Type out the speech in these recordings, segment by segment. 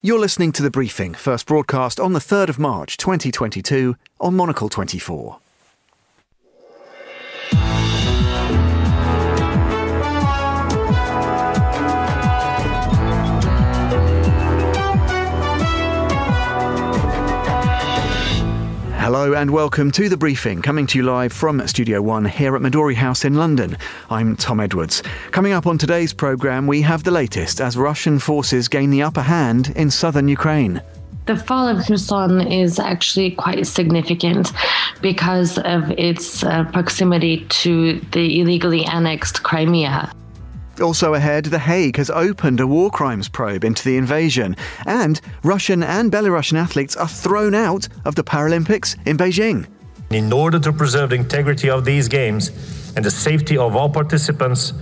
You're listening to The Briefing, first broadcast on the 3rd of March 2022 on Monocle 24. Hello and welcome to The Briefing, coming to you live from Studio One here at Midori House in London. I'm Tom Edwards. Coming up on today's programme, we have the latest as Russian forces gain the upper hand in southern Ukraine. The fall of Kherson is actually quite significant because of its uh, proximity to the illegally annexed Crimea. Also ahead, The Hague has opened a war crimes probe into the invasion, and Russian and Belarusian athletes are thrown out of the Paralympics in Beijing. In order to preserve the integrity of these games and the safety of all participants,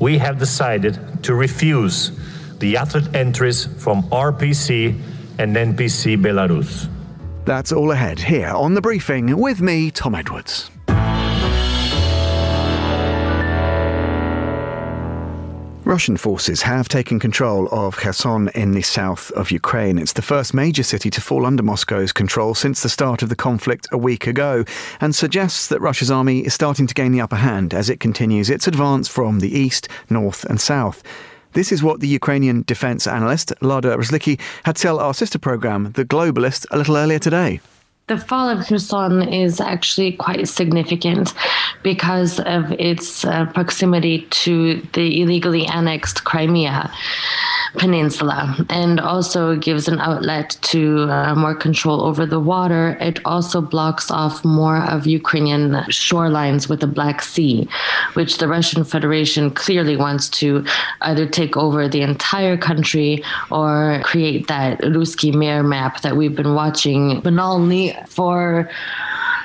we have decided to refuse the athlete entries from RPC and NPC Belarus. That's all ahead here on The Briefing with me, Tom Edwards. Russian forces have taken control of Kherson in the south of Ukraine. It's the first major city to fall under Moscow's control since the start of the conflict a week ago, and suggests that Russia's army is starting to gain the upper hand as it continues its advance from the east, north, and south. This is what the Ukrainian defense analyst Lada Roslycky had tell our sister program, The Globalist, a little earlier today. The fall of Kherson is actually quite significant because of its uh, proximity to the illegally annexed Crimea peninsula and also gives an outlet to uh, more control over the water. It also blocks off more of Ukrainian shorelines with the Black Sea, which the Russian Federation clearly wants to either take over the entire country or create that Ruski Mir map that we've been watching banally for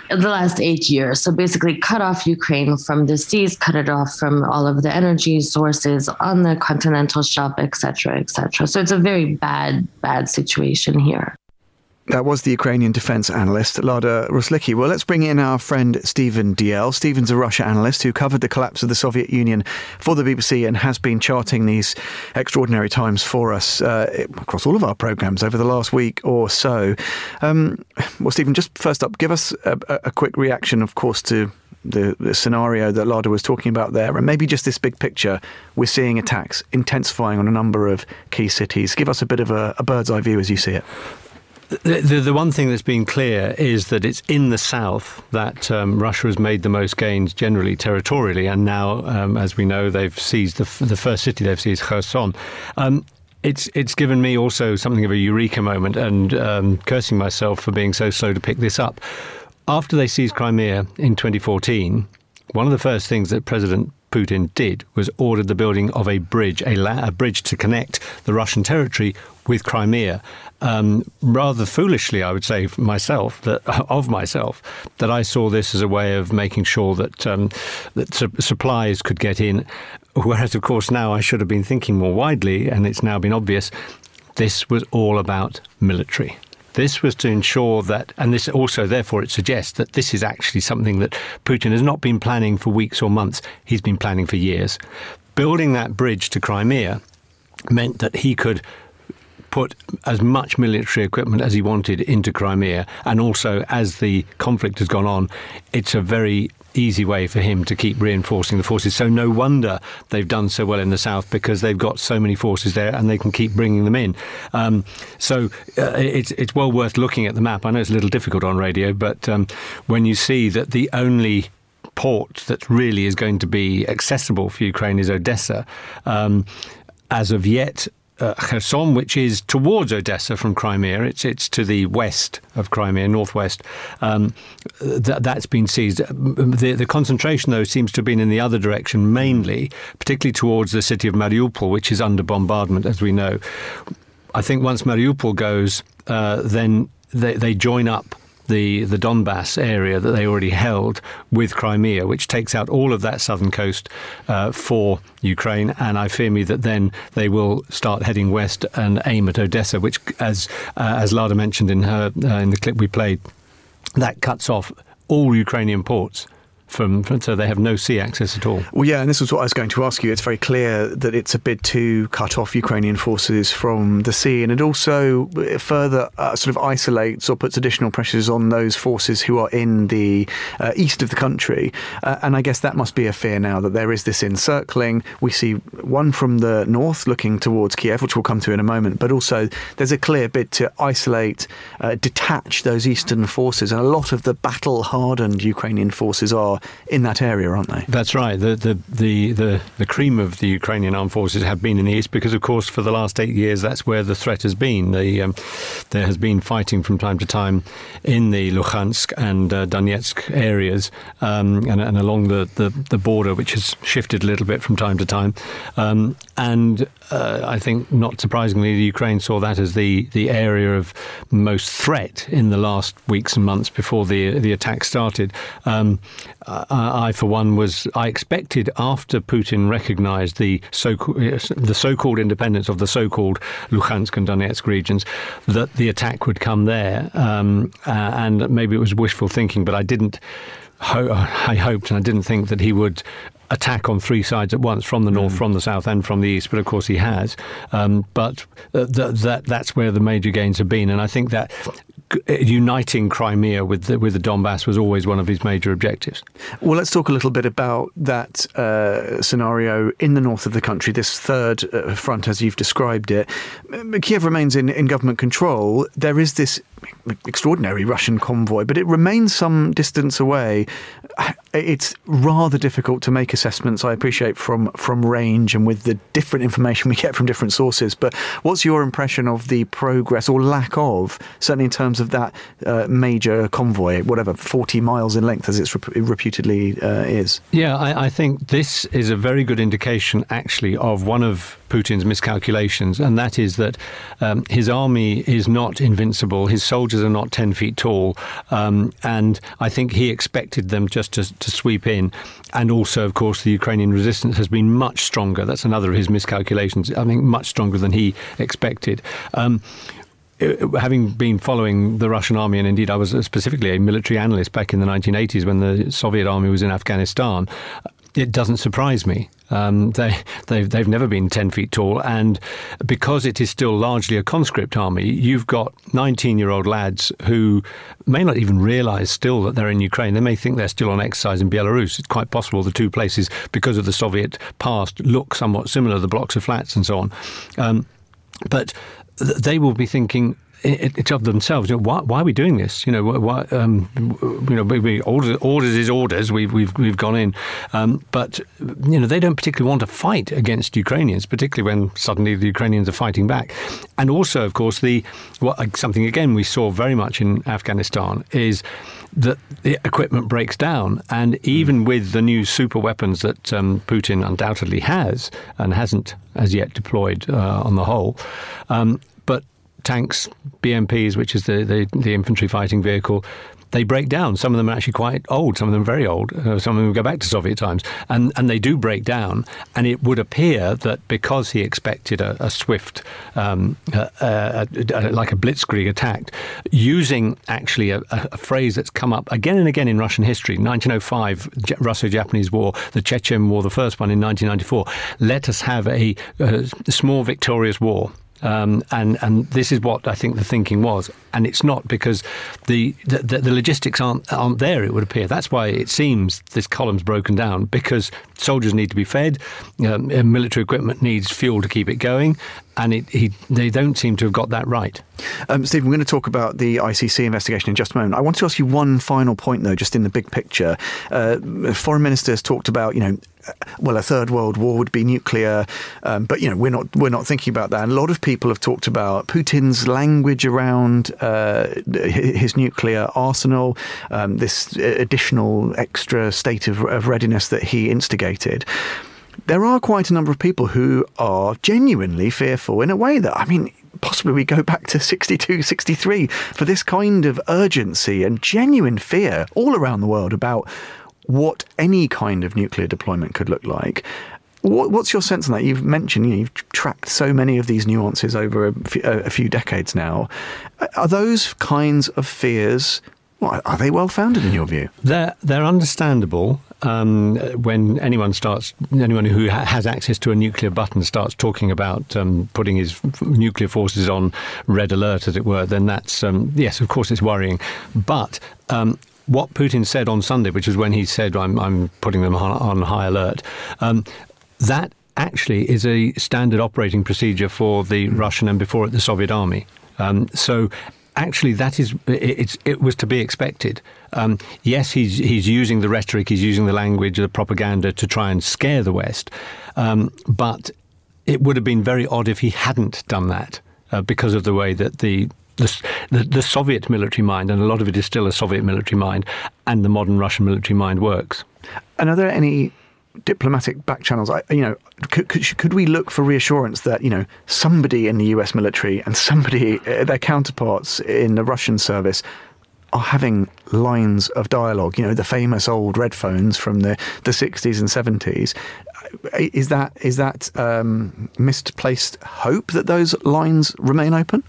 the last eight years. So basically, cut off Ukraine from the seas, cut it off from all of the energy sources on the continental shelf, etc., etc. So it's a very bad, bad situation here. That was the Ukrainian defense analyst, Lada Roslycky. Well, let's bring in our friend Stephen Dalziel. Stephen's a Russia analyst who covered the collapse of the Soviet Union for the BBC and has been charting these extraordinary times for us uh, across all of our programmes over the last week or so. Um, well, Stephen, just first up, give us a, a quick reaction, of course, to the, the, scenario that Lada was talking about there, and maybe just this big picture. We're seeing attacks intensifying on a number of key cities. Give us a bit of a, a bird's eye view as you see it. The, the, one thing that's been clear is that it's in the south that um, Russia has made the most gains generally territorially, and now, um, as we know, they've seized the, the first city they've seized, Kherson. Um, it's it's given me also something of a eureka moment, and um, cursing myself for being so slow to pick this up. After they seized Crimea in 2014, one of the first things that President Putin did was order the building of a bridge, a, la- a bridge to connect the Russian territory with Crimea. Um, rather foolishly, I would say myself that of myself that I saw this as a way of making sure that um, that su- supplies could get in. Whereas, of course, now I should have been thinking more widely, and it's now been obvious. This was all about military. This was to ensure that, and this also, therefore, it suggests that this is actually something that Putin has not been planning for weeks or months. He's been planning for years. Building that bridge to Crimea meant that he could put as much military equipment as he wanted into Crimea. And also, as the conflict has gone on, it's a very easy way for him to keep reinforcing the forces. So no wonder they've done so well in the south because they've got so many forces there and they can keep bringing them in. Um, so uh, it's it's well worth looking at the map. I know it's a little difficult on radio, but um, when you see that the only port that really is going to be accessible for Ukraine is Odessa. Um, as of yet, uh, Kherson, which is towards Odessa from Crimea. It's it's to the west of Crimea, northwest. Um, th- that's been seized. The, the concentration, though, seems to have been in the other direction, mainly, particularly towards the city of Mariupol, which is under bombardment, as we know. I think once Mariupol goes, uh, then they, they join up the, the Donbass area that they already held with Crimea, which takes out all of that southern coast uh, for Ukraine. And I fear me that then they will start heading west and aim at Odessa, which, as uh, as Lada mentioned in her uh, in the clip we played, that cuts off all Ukrainian ports from, from, so they have no sea access at all. Well, yeah, and this was what I was going to ask you. It's very clear that it's a bid to cut off Ukrainian forces from the sea, and it also further uh, sort of isolates or puts additional pressures on those forces who are in the uh, east of the country. Uh, and I guess that must be a fear now that there is this encircling. We see one from the north looking towards Kiev, which we'll come to in a moment, but also there's a clear bid to isolate, uh, detach those eastern forces, and a lot of the battle-hardened Ukrainian forces are in that area, aren't they? That's right. The, the, the, the, the cream of the Ukrainian armed forces have been in the east because, of course, for the last eight years, that's where the threat has been. The, um, there has been fighting from time to time in the Luhansk and uh, Donetsk areas um, and, and, along the, the, the, border, which has shifted a little bit from time to time. Um, and uh, I think, not surprisingly, the Ukraine saw that as the, the area of most threat in the last weeks and months before the the attack started. Um, I, for one, was I expected after Putin recognised the so the so-called independence of the so-called Luhansk and Donetsk regions that the attack would come there, um, uh, and maybe it was wishful thinking, but I didn't. Ho- I hoped and I didn't think that he would attack on three sides at once from the north, mm. from the south, and from the east. But of course, he has. Um, but uh, th- that that's where the major gains have been, and I think that uniting Crimea with the, with the Donbass was always one of his major objectives. Well, let's talk a little bit about that uh, scenario in the north of the country, this third uh, front, as you've described it. Kiev remains in, in government control. There is this extraordinary Russian convoy, but it remains some distance away. It's rather difficult to make assessments. I appreciate from from range and with the different information we get from different sources. But what's your impression of the progress or lack of, certainly in terms of that uh, major convoy, whatever forty miles in length as it's rep- reputedly uh, is? Yeah, I, I think this is a very good indication, actually, of one of Putin's miscalculations, and that is that um, his army is not invincible. His soldiers are not 10 feet tall. Um, and I think he expected them just to, to sweep in. And also, of course, the Ukrainian resistance has been much stronger. That's another of his miscalculations. I think much stronger than he expected. Um, having been following the Russian army, and indeed I was specifically a military analyst back in the 1980s when the Soviet army was in Afghanistan, it doesn't surprise me. Um, they, they've, they've never been 10 feet tall. And because it is still largely a conscript army, you've got 19 year old lads who may not even realize still that they're in Ukraine. They may think they're still on exercise in Belarus. It's quite possible the two places, because of the Soviet past, look somewhat similar, the blocks of flats and so on. Um, but they will be thinking, it, of themselves. You know, why, why, are we doing this? You know, why, um, you know, we, we, orders, orders is orders. We've we've we've gone in, um, but you know, they don't particularly want to fight against Ukrainians, particularly when suddenly the Ukrainians are fighting back. And also, of course, the well, something again we saw very much in Afghanistan is that the equipment breaks down, and even with the new super weapons that um, Putin undoubtedly has and hasn't as yet deployed uh, on the whole. Tanks, BMPs, which is the, the, the, infantry fighting vehicle, they break down. Some of them are actually quite old. Some of them very old. Uh, some of them go back to Soviet times, and and they do break down. And it would appear that because he expected a, a swift, um, uh, uh, like a blitzkrieg attack, using actually a, a, phrase that's come up again and again in Russian history: 1905 Russo-Japanese War, the Chechen War, the first one in 1994. Let us have a, a small victorious war. Um, and and this is what I think the thinking was, and it's not because the, the, the logistics aren't aren't there. It would appear that's why it seems this column's broken down because soldiers need to be fed, um, military equipment needs fuel to keep it going, and it, he, they don't seem to have got that right. Um, Stephen, we're going to talk about the ICC investigation in just a moment. I want to ask you one final point, though, just in the big picture. Uh, foreign ministers talked about, you know, well, a third world war would be nuclear, um, but you know we're not we're not thinking about that. And a lot of people have talked about Putin's language around uh, his nuclear arsenal, um, this additional extra state of, of readiness that he instigated there are quite a number of people who are genuinely fearful in a way that, I mean, possibly we go back to 62, 63 for this kind of urgency and genuine fear all around the world about what any kind of nuclear deployment could look like. what's your sense on that? You've mentioned you know, you've tracked so many of these nuances over a few, few decades now. Are those kinds of fears Well, are they well founded in your view? They're they're understandable. Um, when anyone starts, anyone who ha- has access to a nuclear button starts talking about um, putting his f- nuclear forces on red alert, as it were, then that's um, yes, of course, it's worrying. But um, what Putin said on Sunday, which is when he said, "I'm, I'm putting them on, on high alert," um, that actually is a standard operating procedure for the Russian and before it the Soviet army. Um, so actually that is it was to be expected. Um, yes, he's he's using the rhetoric, he's using the language, the propaganda to try and scare the West, um, but it would have been very odd if he hadn't done that uh, because of the way that the the, the, Soviet military mind, and a lot of it is still a Soviet military mind, and the modern Russian military mind works. And are there any diplomatic back channels, I, you know, could, could, could, we look for reassurance that, you know, somebody in the US military and somebody, uh, their counterparts in the Russian service, are having lines of dialogue, you know, the famous old red phones from the, the 60s and 70s. Is that, is that um, misplaced hope that those lines remain open?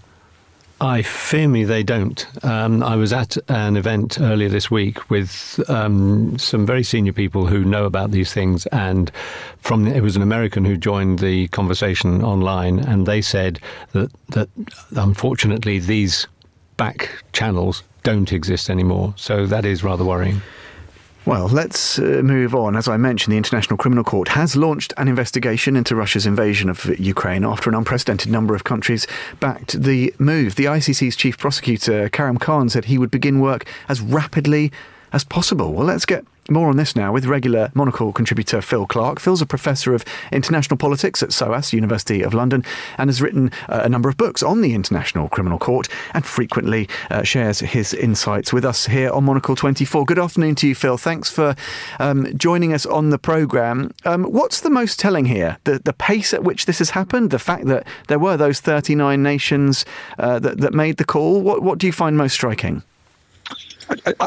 I fear me they don't. Um, I was at an event earlier this week with um, some very senior people who know about these things, and from it was an American who joined the conversation online, and they said that that unfortunately these back channels don't exist anymore. So that is rather worrying. Well, let's uh, move on. As I mentioned, the International Criminal Court has launched an investigation into Russia's invasion of Ukraine after an unprecedented number of countries backed the move. The ICC's chief prosecutor, Karim Khan, said he would begin work as rapidly as possible. Well, let's get more on this now with regular Monocle contributor Phil Clark. Phil's a professor of international politics at SOAS, University of London, and has written uh, a number of books on the International Criminal Court and frequently uh, shares his insights with us here on Monocle 24. Good afternoon to you, Phil. Thanks for um, joining us on the programme. Um, what's the most telling here? The, the pace at which this has happened? The fact that there were those 39 nations uh, that, that made the call? What, what do you find most striking?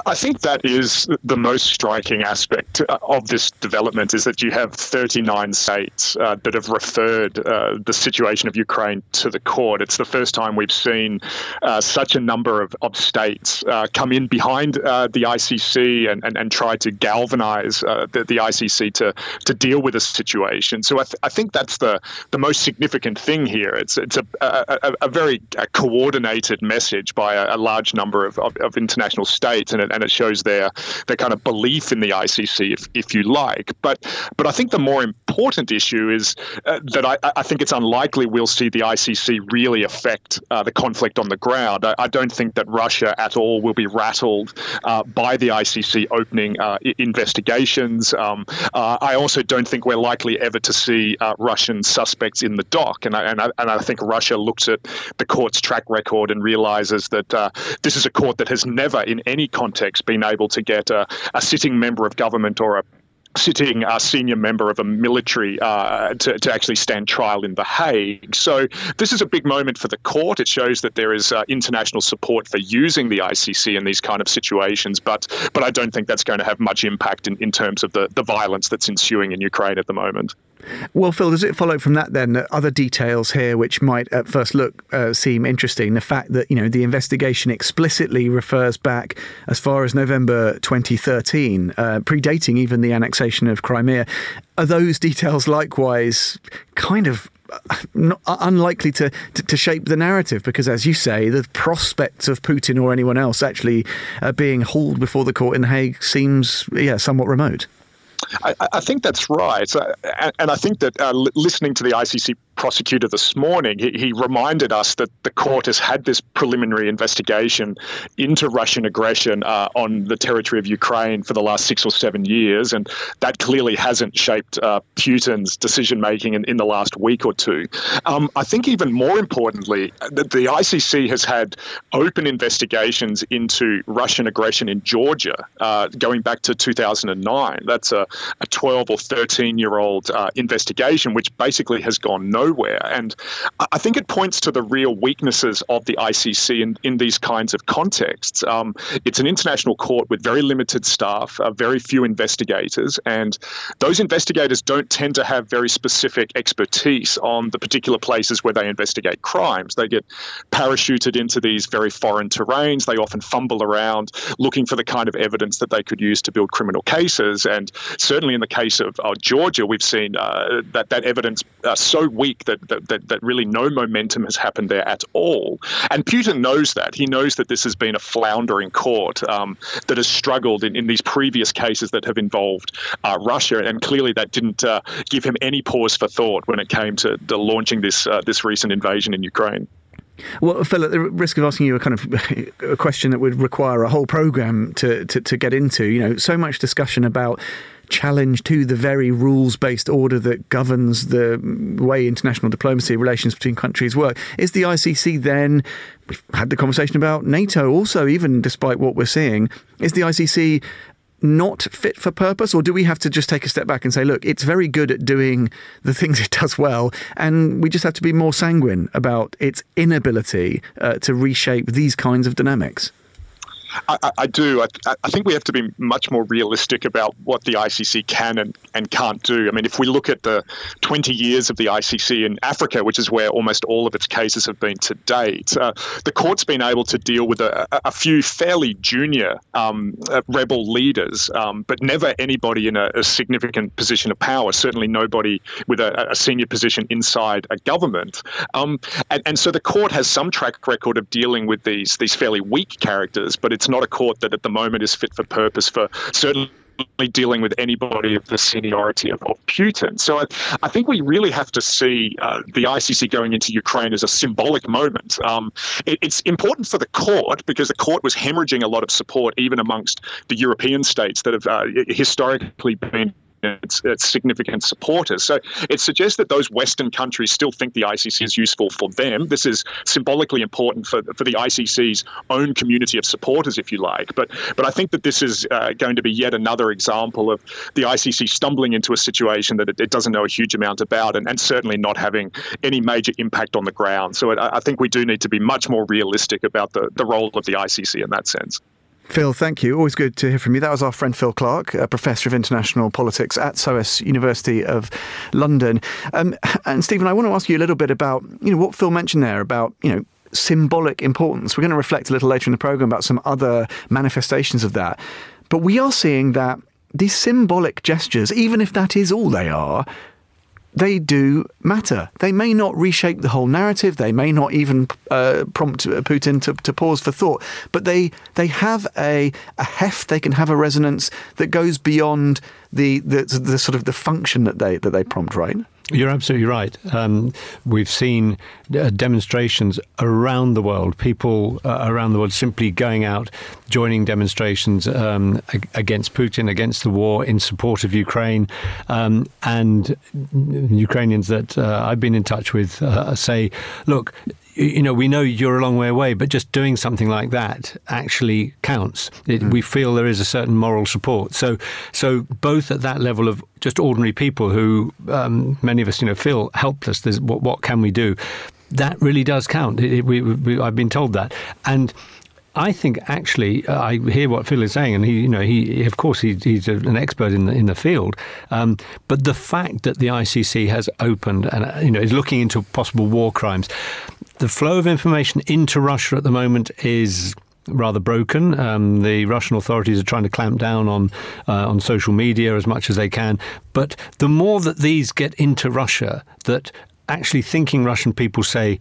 I, think that is the most striking aspect uh, of this development is that you have 39 states uh, that have referred uh, the situation of Ukraine to the court. It's the first time we've seen uh, such a number of, of states uh, come in behind uh, the ICC and, and, and try to galvanize the, the, ICC to, to deal with the situation. So I, th- I, think that's the, the most significant thing here. It's, it's a, a, a very coordinated message by a, a large number of, of, of international states states, and it, and it shows their their kind of belief in the ICC, if, if you like. But but I think the more important issue is uh, that I, I think it's unlikely we'll see the ICC really affect uh, the conflict on the ground. I, I, don't think that Russia at all will be rattled uh, by the ICC opening uh, investigations. Um, uh, I also don't think we're likely ever to see uh, Russian suspects in the dock, and I, and I, and I think Russia looks at the court's track record and realizes that this is a court that has never, in any any context been able to get a, a sitting member of government or a sitting uh, senior member of a military uh, to, to actually stand trial in The Hague. So this is a big moment for the court. It shows that there is uh, international support for using the ICC in these kind of situations, but but I don't think that's going to have much impact in, in terms of the, the violence that's ensuing in Ukraine at the moment. Well, Phil, does it follow from that then that other details here which might at first look uh, seem interesting? The fact that you know the investigation explicitly refers back as far as November 2013, uh, predating even the annexation of Crimea. Are those details likewise kind of uh, not, uh, unlikely to, to, to, shape the narrative because, as you say, the prospect of Putin or anyone else actually uh, being hauled before the court in The Hague seems, yeah, somewhat remote. I, I, think that's right, uh, and I think that uh, listening to the ICC prosecutor this morning, he, he, reminded us that the court has had this preliminary investigation into Russian aggression uh, on the territory of Ukraine for the last six or seven years, and that clearly hasn't shaped uh, Putin's decision making in, in, the last week or two. Um, I think even more importantly, the, the ICC has had open investigations into Russian aggression in Georgia uh, going back to 2009. That's a, a 12 or 13 year old uh, investigation, which basically has gone nowhere. And I think it points to the real weaknesses of the ICC in, in these kinds of contexts. Um, it's an international court with very limited staff, uh, very few investigators, and those investigators don't tend to have very specific expertise on the particular places where they investigate crimes. They get parachuted into these very foreign terrains. They often fumble around looking for the kind of evidence that they could use to build criminal cases. And certainly in the case of uh, Georgia, we've seen uh, that that evidence uh, so weak that, that, that really no momentum has happened there at all. And Putin knows that. He knows that this has been a floundering court um, that has struggled in, in these previous cases that have involved uh, Russia. And clearly that didn't uh, give him any pause for thought when it came to, to launching this, uh, this recent invasion in Ukraine. Well, Phil, at the risk of asking you a kind of a question that would require a whole program to, to, to get into, you know, so much discussion about challenge to the very rules based order that governs the way international diplomacy relations between countries work. Is the ICC then, we've had the conversation about NATO also, even despite what we're seeing, is the ICC not fit for purpose, or do we have to just take a step back and say, look, it's very good at doing the things it does well, and we just have to be more sanguine about its inability uh, to reshape these kinds of dynamics? I, I do. I, I, think we have to be much more realistic about what the ICC can and, and can't do. I mean, if we look at the 20 years of the ICC in Africa, which is where almost all of its cases have been to date, uh, the court's been able to deal with a, a few fairly junior um, uh, rebel leaders, um, but never anybody in a, a, significant position of power, certainly nobody with a, senior position inside a government. Um, and, and so the court has some track record of dealing with these, these fairly weak characters, but it's not a court that at the moment is fit for purpose for certainly dealing with anybody of the seniority of, of Putin. So I, I, think we really have to see uh, the ICC going into Ukraine as a symbolic moment. Um, it, it's important for the court because the court was hemorrhaging a lot of support even amongst the European states that have uh, historically been its, its, significant supporters. So it suggests that those Western countries still think the ICC is useful for them. This is symbolically important for, for the ICC's own community of supporters, if you like. But but I think that this is uh, going to be yet another example of the ICC stumbling into a situation that it, it doesn't know a huge amount about, and, and, certainly not having any major impact on the ground. So it, I think we do need to be much more realistic about the, the role of the ICC in that sense. Phil, thank you. Always good to hear from you. That was our friend Phil Clark, a professor of international politics at SOAS University of London. Um, and Stephen, I want to ask you a little bit about you know what Phil mentioned there about you know symbolic importance. We're going to reflect a little later in the program about some other manifestations of that. But we are seeing that these symbolic gestures, even if that is all they are, they do matter. They may not reshape the whole narrative. They may not even uh, prompt Putin to, to pause for thought. But they they have a, a heft. They can have a resonance that goes beyond the, the the sort of the function that they that they prompt. Right. You're absolutely right. Um, we've seen uh, demonstrations around the world, people uh, around the world simply going out, joining demonstrations um, against Putin, against the war, in support of Ukraine. Um, and Ukrainians that uh, I've been in touch with uh, say, look, you know, we know you're a long way away, but just doing something like that actually counts. It, mm. We feel there is a certain moral support. So, so both at that level of just ordinary people who um, many of us, you know, feel helpless. There's what, what can we do? That really does count. It, we, we, I've been told that, and I think actually, uh, I hear what Phil is saying, and he, you know, he, of course, he, he's an expert in the in the field. Um, but the fact that the ICC has opened and uh, you know is looking into possible war crimes, the flow of information into Russia at the moment is rather broken. Um, the Russian authorities are trying to clamp down on uh, on social media as much as they can. But the more that these get into Russia, that actually thinking Russian people say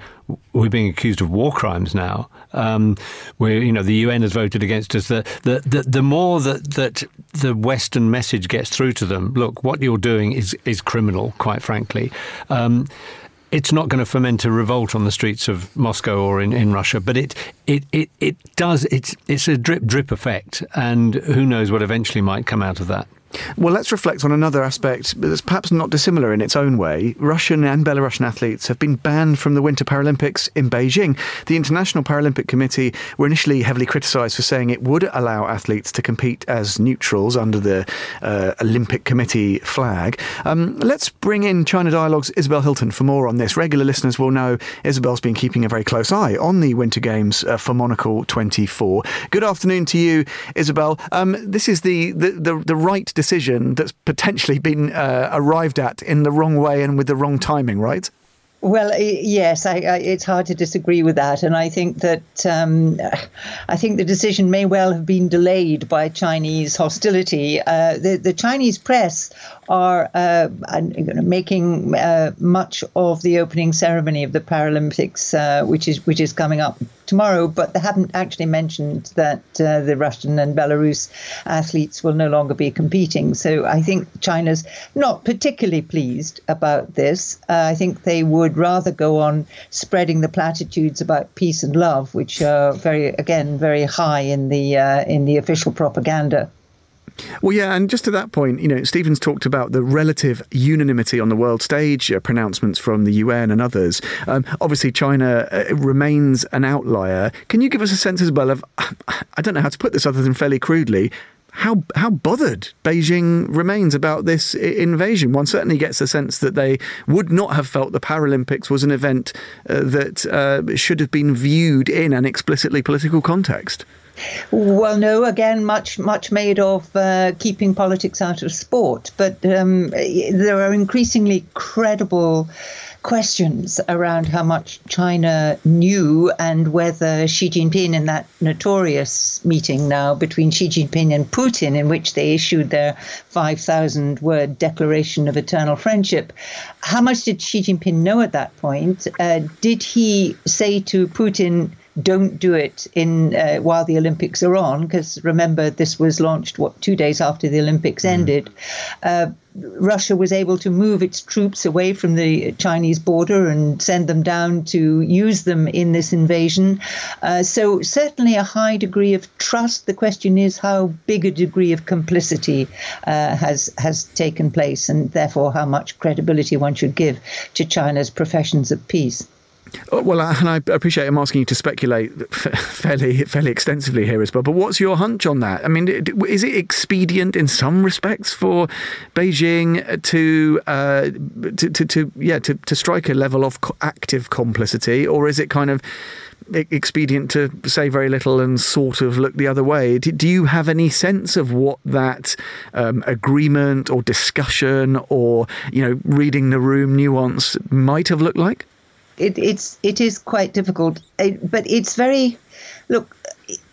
we're being accused of war crimes now. Um, where you know the UN has voted against us. The the the, the more that that the Western message gets through to them, look, what you're doing is is criminal. Quite frankly. Um, it's not going to foment a revolt on the streets of Moscow or in, in Russia, but it, it, it, it does, it's, it's a drip drip effect, and who knows what eventually might come out of that. Well, let's reflect on another aspect that's perhaps not dissimilar in its own way. Russian and Belarusian athletes have been banned from the Winter Paralympics in Beijing. The International Paralympic Committee were initially heavily criticised for saying it would allow athletes to compete as neutrals under the uh, Olympic Committee flag. Um, let's bring in China Dialogue's Isabel Hilton for more on this. Regular listeners will know Isabel's been keeping a very close eye on the Winter Games uh, for Monocle 24. Good afternoon to you, Isabel. Um, this is the, the, the, the right decision that's potentially been uh, arrived at in the wrong way and with the wrong timing, right? Well, yes, I, I, it's hard to disagree with that, and I think that um, I think the decision may well have been delayed by Chinese hostility. Uh, the, the Chinese press are uh, making uh, much of the opening ceremony of the Paralympics, uh, which is which is coming up tomorrow. But they haven't actually mentioned that uh, the Russian and Belarus athletes will no longer be competing. So I think China's not particularly pleased about this. Uh, I think they would rather go on spreading the platitudes about peace and love, which are very again very high in the uh, in the official propaganda. Well, yeah, and just to that point, you know, Stephen's talked about the relative unanimity on the world stage, uh, pronouncements from the UN and others. Um, obviously, China uh, remains an outlier. Can you give us a sense as well of, I don't know how to put this other than fairly crudely, how how bothered Beijing remains about this invasion. One certainly gets the sense that they would not have felt the Paralympics was an event uh, that uh, should have been viewed in an explicitly political context. Well, no, again, much much made of uh, keeping politics out of sport, but um, there are increasingly credible questions around how much China knew and whether Xi Jinping, in that notorious meeting now between Xi Jinping and Putin, in which they issued their 5,000 word declaration of eternal friendship, how much did Xi Jinping know at that point? Uh, did he say to Putin, don't do it in uh, while the Olympics are on, because remember this was launched what two days after the Olympics mm ended. Uh, Russia was able to move its troops away from the Chinese border and send them down to use them in this invasion. Uh, so certainly a high degree of trust. The question is how big a degree of complicity uh, has has taken place, and therefore how much credibility one should give to China's professions of peace. Uh, well, and I appreciate I'm asking you to speculate fairly fairly extensively here as well. But what's your hunch on that? I mean, is it expedient in some respects for Beijing to uh, to, to, to, yeah to, to strike a level of active complicity, or is it kind of expedient to say very little and sort of look the other way. Do you have any sense of what that um, agreement or discussion or you know reading the room nuance might have looked like? It, it's it is quite difficult, but it's very look.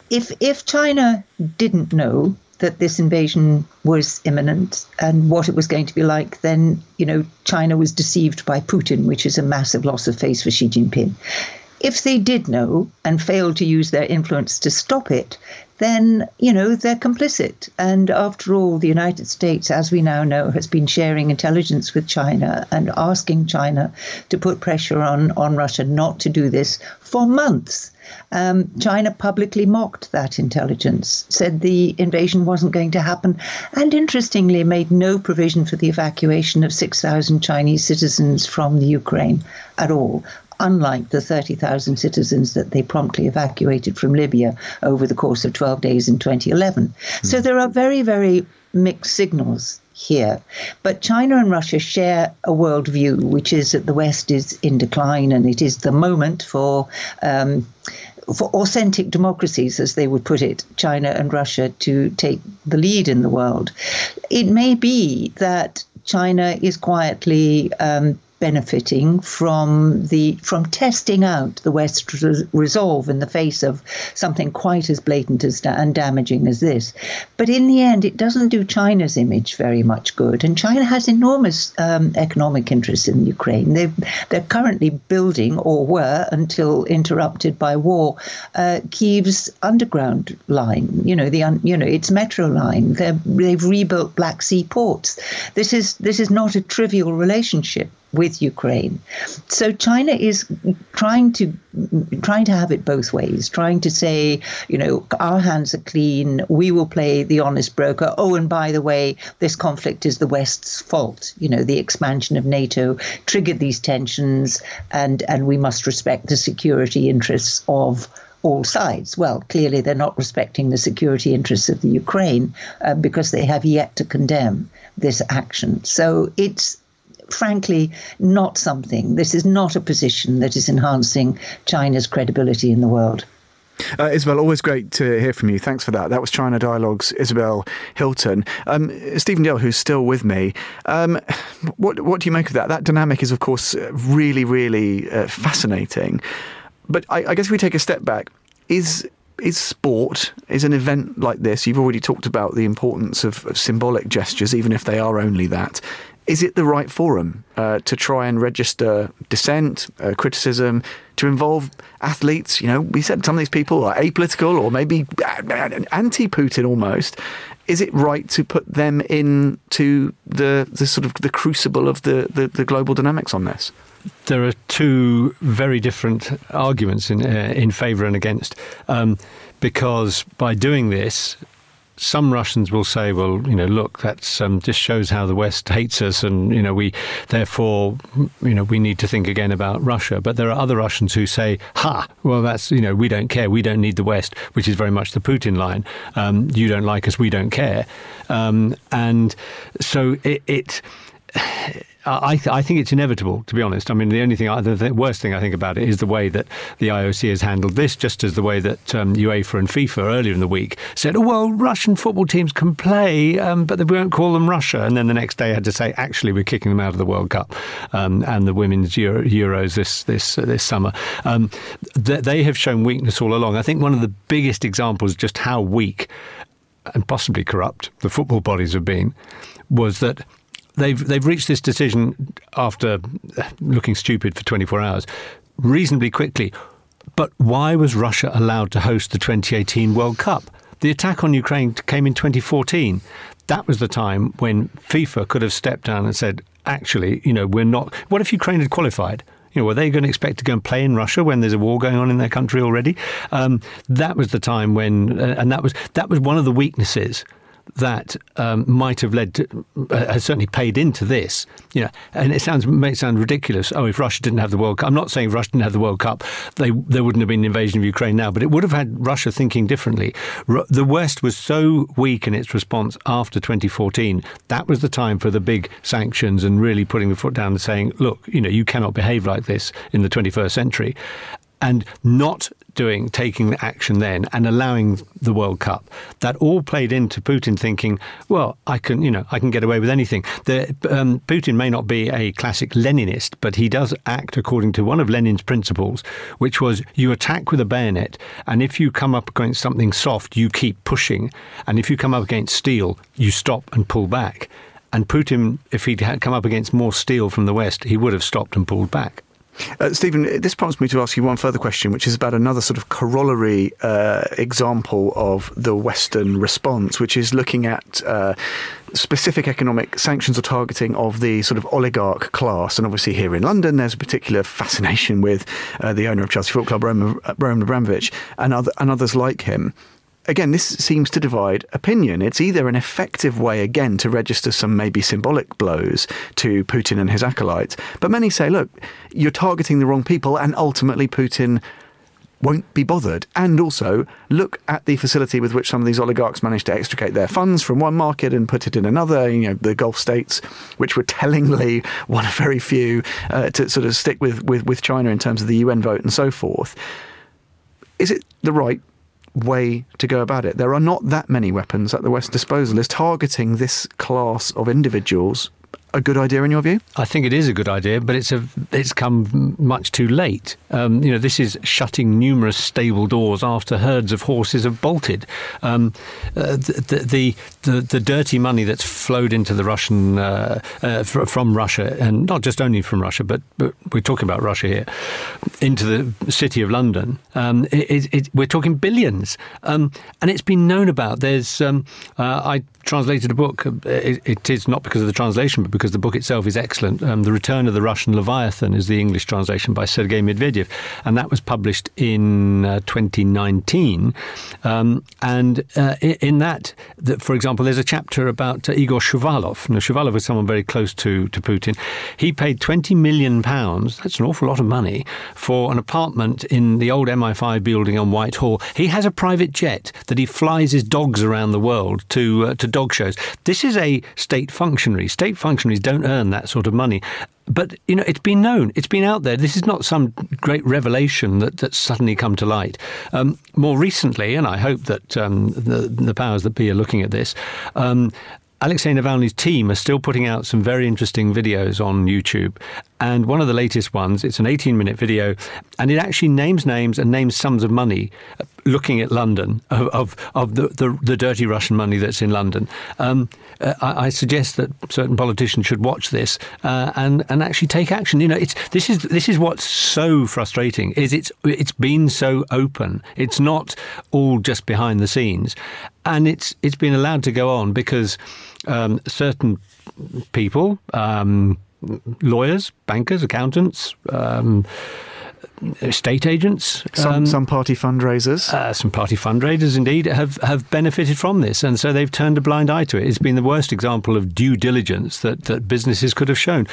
If if China didn't know that this invasion was imminent and what it was going to be like, then you know China was deceived by Putin, which is a massive loss of face for Xi Jinping. If they did know and failed to use their influence to stop it, then, you know, they're complicit. And after all, the United States, as we now know, has been sharing intelligence with China and asking China to put pressure on, on Russia not to do this for months. Um, China publicly mocked that intelligence, said the invasion wasn't going to happen, and interestingly made no provision for the evacuation of 6,000 Chinese citizens from the Ukraine at all unlike the 30,000 citizens that they promptly evacuated from Libya over the course of 12 days in 2011. Mm. So there are very, very mixed signals here. But China and Russia share a worldview, which is that the West is in decline and it is the moment for. Um, for authentic democracies, as they would put it, China and Russia to take the lead in the world. It may be that China is quietly um, benefiting from the from testing out the West's resolve in the face of something quite as blatant as and damaging as this. But in the end, it doesn't do China's image very much good. And China has enormous um, economic interests in Ukraine. they they're currently building, or were until interrupted by war, uh, Kiev's underground line. You know the you know its metro line. they they've rebuilt Black Sea ports. This is this is not a trivial relationship with Ukraine. So China is trying to trying to have it both ways, trying to say, you know, our hands are clean, we will play the honest broker. Oh, and by the way, this conflict is the West's fault. You know, the expansion of NATO triggered these tensions, and and we must respect the security interests of all sides. Well, clearly they're not respecting the security interests of the Ukraine uh, because they have yet to condemn this action. So it's frankly not something, this is not a position that is enhancing China's credibility in the world. Uh, Isabel, always great to hear from you. Thanks for that. That was China Dialogue's, Isabel Hilton. Um, Stephen Dalziel, who's still with me, um, what, what do you make of that? That dynamic is, of course, really, really uh, fascinating. But I, I guess if we take a step back, is is sport is an event like this you've already talked about the importance of, of, symbolic gestures even if they are only that is it the right forum uh, to try and register dissent, uh, criticism, to involve athletes? You know, we said some of these people are apolitical or maybe anti Putin almost. Is it right to put them into the, the sort of the crucible of the, the, the global dynamics on this? There are two very different arguments in, uh, in favour and against. Um, because by doing this, some Russians will say, well, you know, look, that's um, just shows how the West hates us, and you know, we therefore, you know, we need to think again about Russia. But there are other Russians who say, ha, well, that's you know, we don't care, we don't need the West, which is very much the Putin line. Um, you don't like us, we don't care, um, and so it. it I, th- I, think it's inevitable, to be honest. I mean, the only thing, the worst thing I think about it is the way that the IOC has handled this, just as the way that um, UEFA and FIFA earlier in the week said, oh, well, Russian football teams can play, um, but they won't call them Russia. And then the next day had to say, actually, we're kicking them out of the World Cup um, and the women's Euro- Euros this this uh, this summer. Um, th- they have shown weakness all along. I think one of the biggest examples just how weak and possibly corrupt the football bodies have been was that they've they've reached this decision after looking stupid for 24 hours reasonably quickly. But why was Russia allowed to host the 2018 World Cup? The attack on Ukraine came in 2014. That was the time when FIFA could have stepped down and said, actually, you know, we're not. What if Ukraine had qualified? You know, were they going to expect to go and play in Russia when there's a war going on in their country already? Um, that was the time when, uh, and that was that was one of the weaknesses that um, might have led to, uh, has certainly paid into this. You know, and it sounds may sound ridiculous. Oh, if Russia didn't have the World Cup, I'm not saying Russia didn't have the World Cup, they there wouldn't have been an invasion of Ukraine now, but it would have had Russia thinking differently. the West was so weak in its response after 2014. That was the time for the big sanctions and really putting the foot down and saying, look, you know, you cannot behave like this in the 21st century and not doing, taking action then and allowing the World Cup. That all played into Putin thinking, well, I can, you know, I can get away with anything. The, um, Putin may not be a classic Leninist, but he does act according to one of Lenin's principles, which was you attack with a bayonet, and if you come up against something soft, you keep pushing, and if you come up against steel, you stop and pull back. And Putin, if he'd come up against more steel from the West, he would have stopped and pulled back. Uh, Stephen, this prompts me to ask you one further question, which is about another sort of corollary uh, example of the Western response, which is looking at uh, specific economic sanctions or targeting of the sort of oligarch class. And obviously, here in London, there's a particular fascination with uh, the owner of Chelsea Football Club, Roman, Roman Abramovich, and, other, and others like him again, this seems to divide opinion. It's either an effective way, again, to register some maybe symbolic blows to Putin and his acolytes, but many say, look, you're targeting the wrong people, and ultimately Putin won't be bothered. And also, look at the facility with which some of these oligarchs managed to extricate their funds from one market and put it in another. You know, the Gulf states, which were tellingly one of very few uh, to sort of stick with, with, with China in terms of the UN vote and so forth. Is it the right way to go about it. There are not that many weapons at the West's disposal. Is targeting this class of individuals a good idea in your view? I think it is a good idea, but it's a it's come much too late. Um, you know, this is shutting numerous stable doors after herds of horses have bolted. Um, uh, the, the, the the dirty money that's flowed into the Russian uh, uh, from Russia, and not just only from Russia, but, but we're talking about Russia here, into the city of London. Um, it, it, we're talking billions, um, and it's been known about. There's um, uh, I translated a book. It, it is not because of the translation, but because because the book itself is excellent. Um, the Return of the Russian Leviathan is the English translation by Sergei Medvedev, and that was published in uh, 2019. Um, and uh, in that, that, for example, there's a chapter about uh, Igor Shuvalov. Now, Shuvalov was someone very close to, to Putin. He paid 20 million pounds, that's an awful lot of money, for an apartment in the old MI5 building on Whitehall. He has a private jet that he flies his dogs around the world to, uh, to dog shows. This is a state functionary. State functionaries don't earn that sort of money but you know it's been known it's been out there this is not some great revelation that, that's suddenly come to light um, more recently and i hope that um, the, the powers that be are looking at this um, Alexei Navalny's team are still putting out some very interesting videos on YouTube. And one of the latest ones, it's an 18 minute video, and it actually names names and names sums of money uh, looking at London, of, of, of the, the, the, dirty Russian money that's in London. Um, uh, I, I, suggest that certain politicians should watch this uh, and, and actually take action. You know, it's, this, is, this is what's so frustrating, is it's, it's been so open. It's not all just behind the scenes. And it's, it's been allowed to go on because um, certain people, um, lawyers, bankers, accountants, um, estate agents, some, um, some party fundraisers, uh, some party fundraisers indeed have have benefited from this, and so they've turned a blind eye to it. It's been the worst example of due diligence that that businesses could have shown.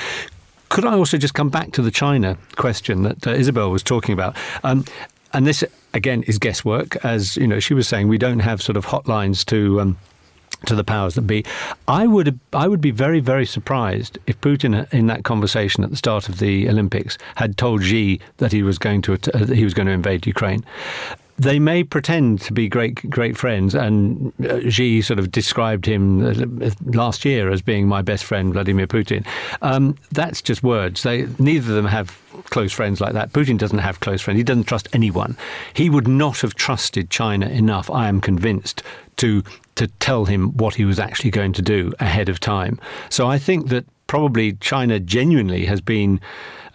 Could I also just come back to the China question that uh, Isabel was talking about? Um, and this again is guesswork, as you know, she was saying we don't have sort of hotlines to. To the powers that be. I would I would be very very surprised if Putin in that conversation at the start of the Olympics had told Xi that he was going to uh, he was going to invade Ukraine. They may pretend to be great great friends, and uh, Xi sort of described him uh, last year as being my best friend, Vladimir Putin. Um, that's just words. They neither of them have close friends like that. Putin doesn't have close friends. He doesn't trust anyone. He would not have trusted China enough, I am convinced, to to tell him what he was actually going to do ahead of time. So I think that probably China genuinely has been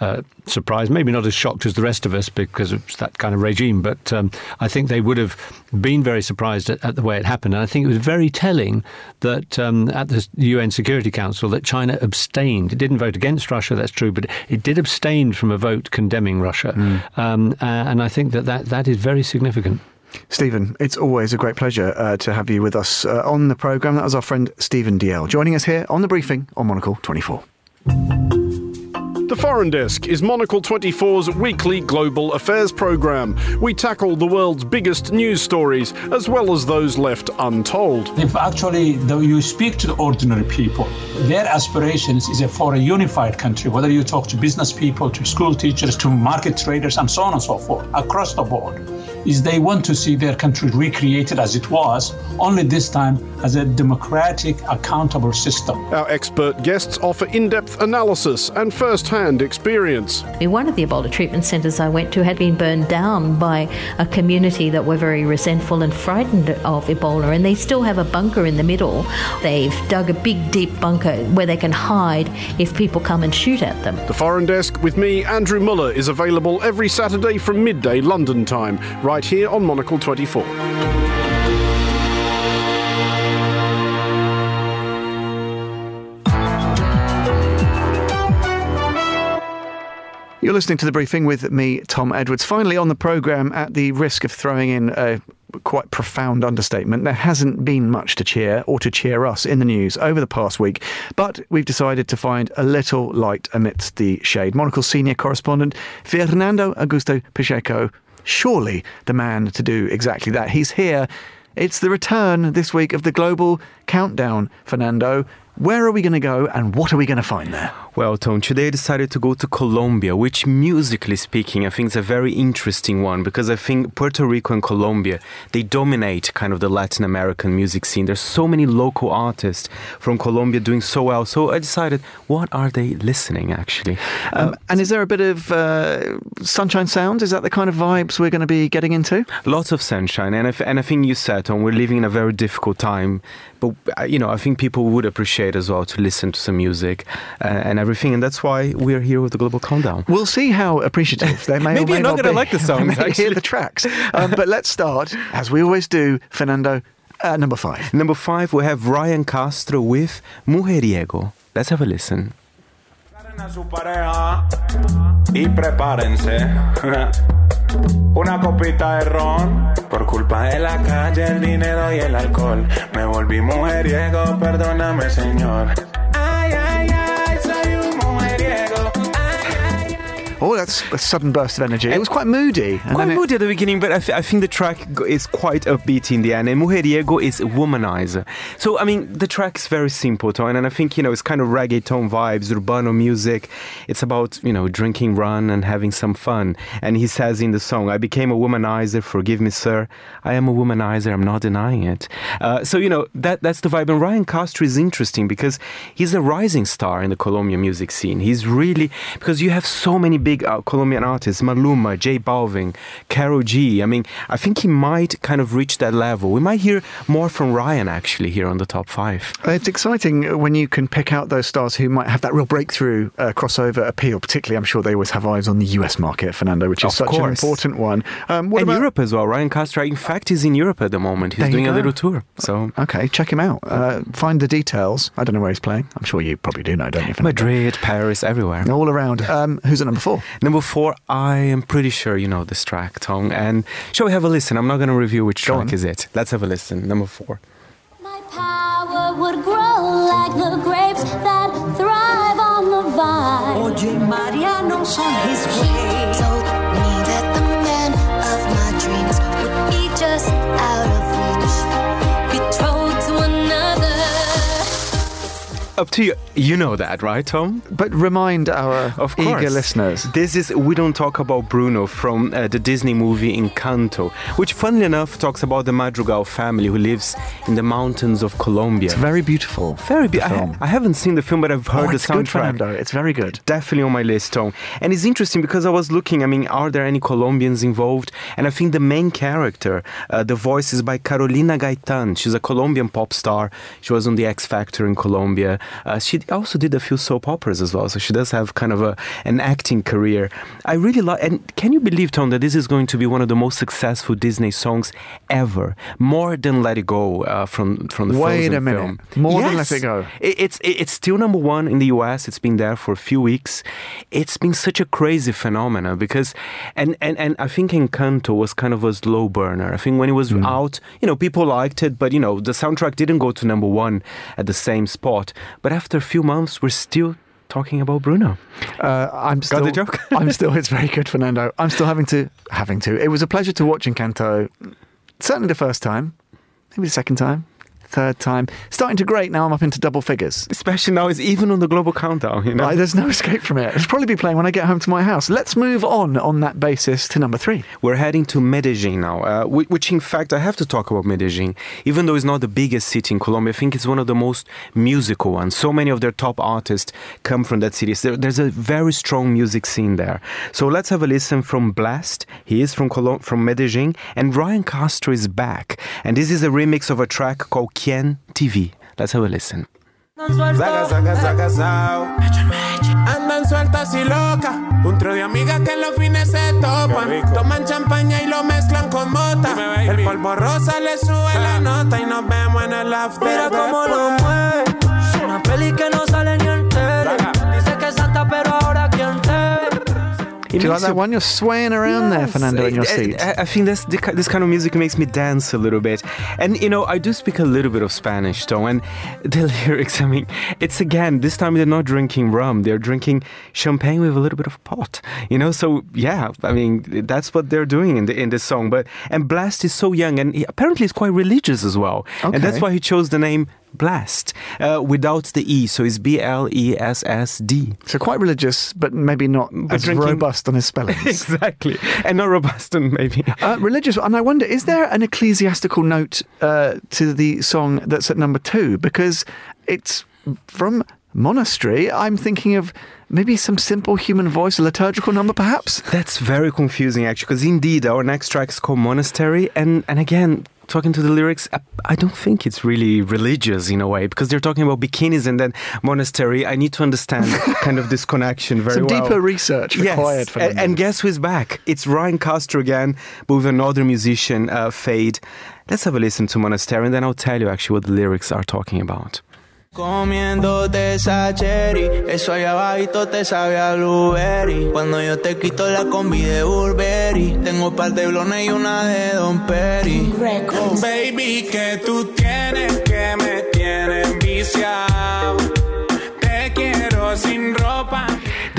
uh, surprised, maybe not as shocked as the rest of us because it's that kind of regime, but um, I think they would have been very surprised at, at, the way it happened. And I think it was very telling that um, at the UN Security Council that China abstained. It didn't vote against Russia, that's true, but it did abstain from a vote condemning Russia. Mm. Um, uh, and I think that, that that is very significant. Stephen, it's always a great pleasure uh, to have you with us uh, on the programme. That was our friend Stephen Dalziel joining us here on the briefing on Monocle 24. The Foreign Desk is Monocle 24's weekly global affairs programme. We tackle the world's biggest news stories as well as those left untold. If actually you speak to the ordinary people, their aspirations is for a unified country, whether you talk to business people, to school teachers, to market traders, and so on and so forth, across the board is they want to see their country recreated as it was, only this time as a democratic, accountable system. Our expert guests offer in depth analysis and first hand experience. One of the Ebola treatment centres I went to had been burned down by a community that were very resentful and frightened of Ebola, and they still have a bunker in the middle. They've dug a big, deep bunker where they can hide if people come and shoot at them. The Foreign Desk with me, Andrew Mueller, is available every Saturday from midday London time right here on Monocle 24. You're listening to the briefing with me, Tom Edwards. Finally, on the programme, at the risk of throwing in a quite profound understatement, there hasn't been much to cheer or to cheer us in the news over the past week, but we've decided to find a little light amidst the shade. Monocle senior correspondent Fernando Augusto Pacheco surely the man to do exactly that. He's here. It's the return this week of the Global Countdown, Fernando. Where are we going to go and what are we going to find there? Well, Tom, today I decided to go to Colombia, which musically speaking, I think is a very interesting one because I think Puerto Rico and Colombia, they dominate kind of the Latin American music scene. There's so many local artists from Colombia doing so well. So I decided, what are they listening actually? Um, uh, and is there a bit of uh, sunshine sound? Is that the kind of vibes we're going to be getting into? Lots of sunshine. And I, and I think you said, Tom, we're living in a very difficult time. But, uh, you know, I think people would appreciate as well to listen to some music uh, and everything everything, and that's why we're here with the Global Countdown. We'll see how appreciative they may. Maybe or may you're not, not going to like the songs. Maybe hear the tracks, um, but let's start as we always do, Fernando. Uh, number five. Number five, we have Ryan Castro with Mujeriego. Let's have a listen. a su pareja y prepárense. Una copita de ron. Por culpa de la calle, el dinero y el alcohol. Me volví mujeriego, perdóname, señor. o that's a sudden burst of energy. It was quite moody. and Quite then it- moody at the beginning, but I, th- I think the track is quite upbeat in the end. And Mujeriego is womanizer. So, I mean, the track is very simple, Tom, and I think, you know, it's kind of reggaeton vibes, urbano music. It's about, you know, drinking run and having some fun. And he says in the song, I became a womanizer, forgive me, sir. I am a womanizer, I'm not denying it. Uh, so, you know, that that's the vibe. And Ryan Castro is interesting because he's a rising star in the Colombian music scene. He's really, because you have so many big uh, Colombian artists, Maluma, J Balvin, Karol G. I mean, I think he might kind of reach that level. We might hear more from Ryan actually here on the top five. It's exciting when you can pick out those stars who might have that real breakthrough uh, crossover appeal. Particularly, I'm sure they always have eyes on the US market, Fernando, which is Of such an important one. Um, what and about Europe as well. Ryan Castro, in fact, is in Europe at the moment. He's There doing a little tour. So Okay, check him out. Uh, find the details. I don't know where he's playing. I'm sure you probably do know, don't you? Fernando? Madrid, Paris, everywhere. All around. Um, who's at number four? Number four, I am pretty sure you know this track, Tom. And shall we have a listen? I'm not going to review which Go track on. is it. Let's have a listen. Number four. Power would grow like the grapes that thrive on the vine. Oye, Mariano's on his way. Told me that the man of my dreams would be just out of Up to you. You know that, right, Tom? But remind our Of course. eager listeners. This is We Don't Talk About Bruno from uh, the Disney movie Encanto, which, funnily enough, talks about the Madrigal family who lives in the mountains of Colombia. It's very beautiful. Very be- I. I haven't seen the film, but I've heard oh, the it's good. Fernando. It's very good. Definitely on my list, Tom. And it's interesting because I was looking, I mean, are there any Colombians involved? And I think the main character, uh, the voice is by Carolina Gaitan. She's a Colombian pop star. She was on The X Factor in Colombia. Uh, she also did a few soap operas as well, so she does have kind of a, an acting career. I really like, and can you believe, Tom, that this is going to be one of the most successful Disney songs ever? More than Let It Go uh, from, from the Wait Frozen a minute. film. More than Let It Go. It- It's it- it's still number one in the US. It's been there for a few weeks. It's been such a crazy phenomenon because, and and and I think Encanto was kind of a slow burner. I think when it was out, you know, people liked it, but you know, the soundtrack didn't go to number one at the same spot. But after a few months, we're still talking about Bruno. Uh, I'm still. the joke? I'm still. It's very good, Fernando. I'm still having to having to. It was a pleasure to watch Encanto. Certainly the first time, maybe the second time, third time. Starting to grate now. I'm up into double figures. Especially now, it's even on the global countdown. You know. Right, there's no escape from it. It'll probably be playing when I get home to my house. Let's move on on that basis to number three. We're heading to Medellin now, uh, whi- which in fact I have to talk about Medellin. Even though it's not the biggest city in Colombia, I think it's one of the most musical ones. So many of their top artists come from that city. So there's a very strong music scene there. So let's have a listen from Blessd. He is from Colo- from Medellin, and Ryan Castro is back. And this is a remix of a track called Quien TV. Let's have a listen. Saca, saca, saca, sao. Andan sueltas y locas. Un trío de amigas que en los fines se topan. Toman champaña y lo mezclan con mota. El polvo rosa le sube la nota y nos vemos en el after. Mira cómo lo mueve. Una peli que no sale ni Do you like that one? You're swaying around there, Fernando, in your seat. I, I think that's the, this kind of music makes me dance a little bit. And you know, I do speak a little bit of Spanish though, and the lyrics, I mean, it's again, this time they're not drinking rum, they're drinking champagne with a little bit of pot. You know, so yeah, I mean, that's what they're doing in the in this song. But and Blessd is so young and he, apparently he's quite religious as well. And that's why he chose the name Blessd uh, without the E, so it's B L E S S D. So quite religious, but maybe not as drinking- robust on his spellings. exactly, and not robust, maybe. Uh, religious, and I wonder, is there an ecclesiastical note uh, to the song that's at number two? Because it's from monastery. I'm thinking of maybe some simple human voice, a liturgical number, perhaps. That's very confusing, actually, because indeed our next track is called Monastery, and and again. Talking to the lyrics, I, I don't think it's really religious in a way because they're talking about bikinis and then monastery. I need to understand kind of this connection very Some well. deeper research Yes, required for and, and guess who's back? It's Ryan Castro again, but with another musician, uh, Feid. Let's have a listen to Monastery, and then I'll tell you actually what the lyrics are talking about. Comiéndote esa cherry, eso allá abajito te sabe a blueberry. Cuando yo te quito la combi de Burberry, tengo par de blones y una de Don Perry. Baby, que tú tienes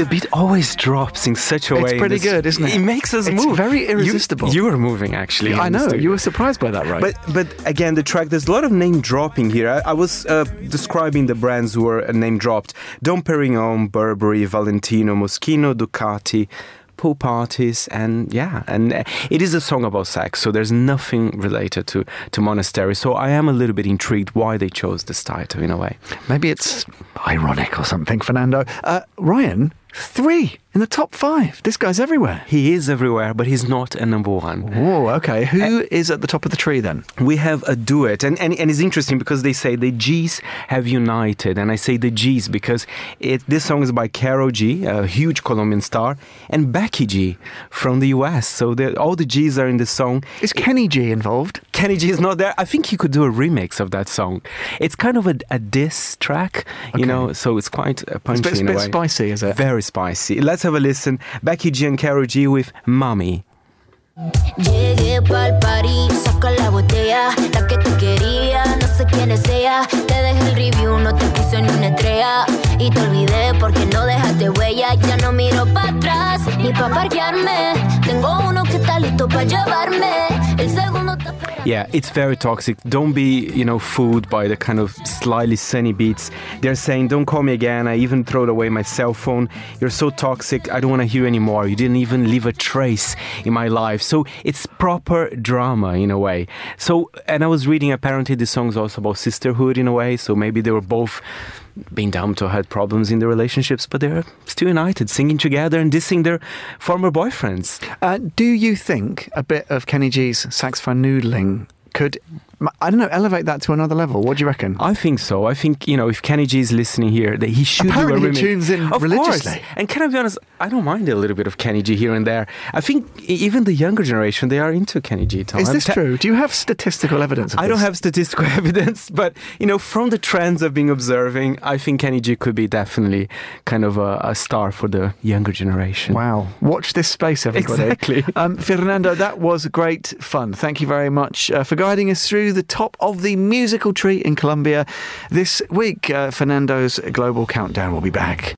The beat always drops in such a It's way. It's pretty good, isn't it? It makes us It's move. very irresistible. You, were moving actually. I know. You were surprised by that, right? But but again, the track there's a lot of name dropping here. I, I was uh, describing the brands who were uh, name dropped: Dom Perignon, Burberry, Valentino, Moschino, Ducati. Pool parties and yeah, and uh, it is a song about sex, so there's nothing related to to monastery. So I am a little bit intrigued why they chose this title in a way. Maybe it's ironic or something, Fernando. Uh, Ryan, three in the top five. This guy's everywhere. He is everywhere, but he's not a number one. Oh, okay. Who is at the top of the tree then? we have a duet and, and, and it's interesting because they say the G's have united and I say the G's because it, this song is by Karol G a huge Colombian star and Becky G from the US so all the G's are in the song Is Kenny G involved? Kenny G is not there I think he could do a remix of that song it's kind of a, a diss track you know so it's quite uh, It's a punchy bit, a bit spicy, is it? very spicy. Let's have a listen. Becky G and Caro G with Mommy. Yeah, it's very toxic. Don't be, you know, fooled by the kind of slightly sunny beats. They're saying, "Don't call me again." I even throw away my cell phone. You're so toxic. I don't want to hear anymore. You didn't even leave a trace in my life. So it's proper drama in a way. So, and I was reading. Apparently, the song's also about sisterhood in a way. So maybe they were both being dumped or had problems in their relationships, but they're still united, singing together and dissing their former boyfriends. Uh, do you think a bit of Kenny G's saxophone noodling could, I don't know, elevate that to another level? What do you reckon? I think so. I think you know if Kenny G is listening here, that he should Apparently do a he tunes in of religiously. Course. And can I be honest? I don't mind a little bit of Kenny G here and there. I think even the younger generation they are into Kenny G. Tom. Is this te- true? Do you have statistical evidence of I don't have statistical evidence, but you know, from the trends I've been observing, I think Kenny G could be definitely kind of a, a star for the younger generation. Wow. Watch this space, everybody. Exactly. Um, Fernando, that was great fun. Thank you very much uh, for guiding us through the top of the musical tree in Colombia this week. Uh, Fernando's Global Countdown will be back.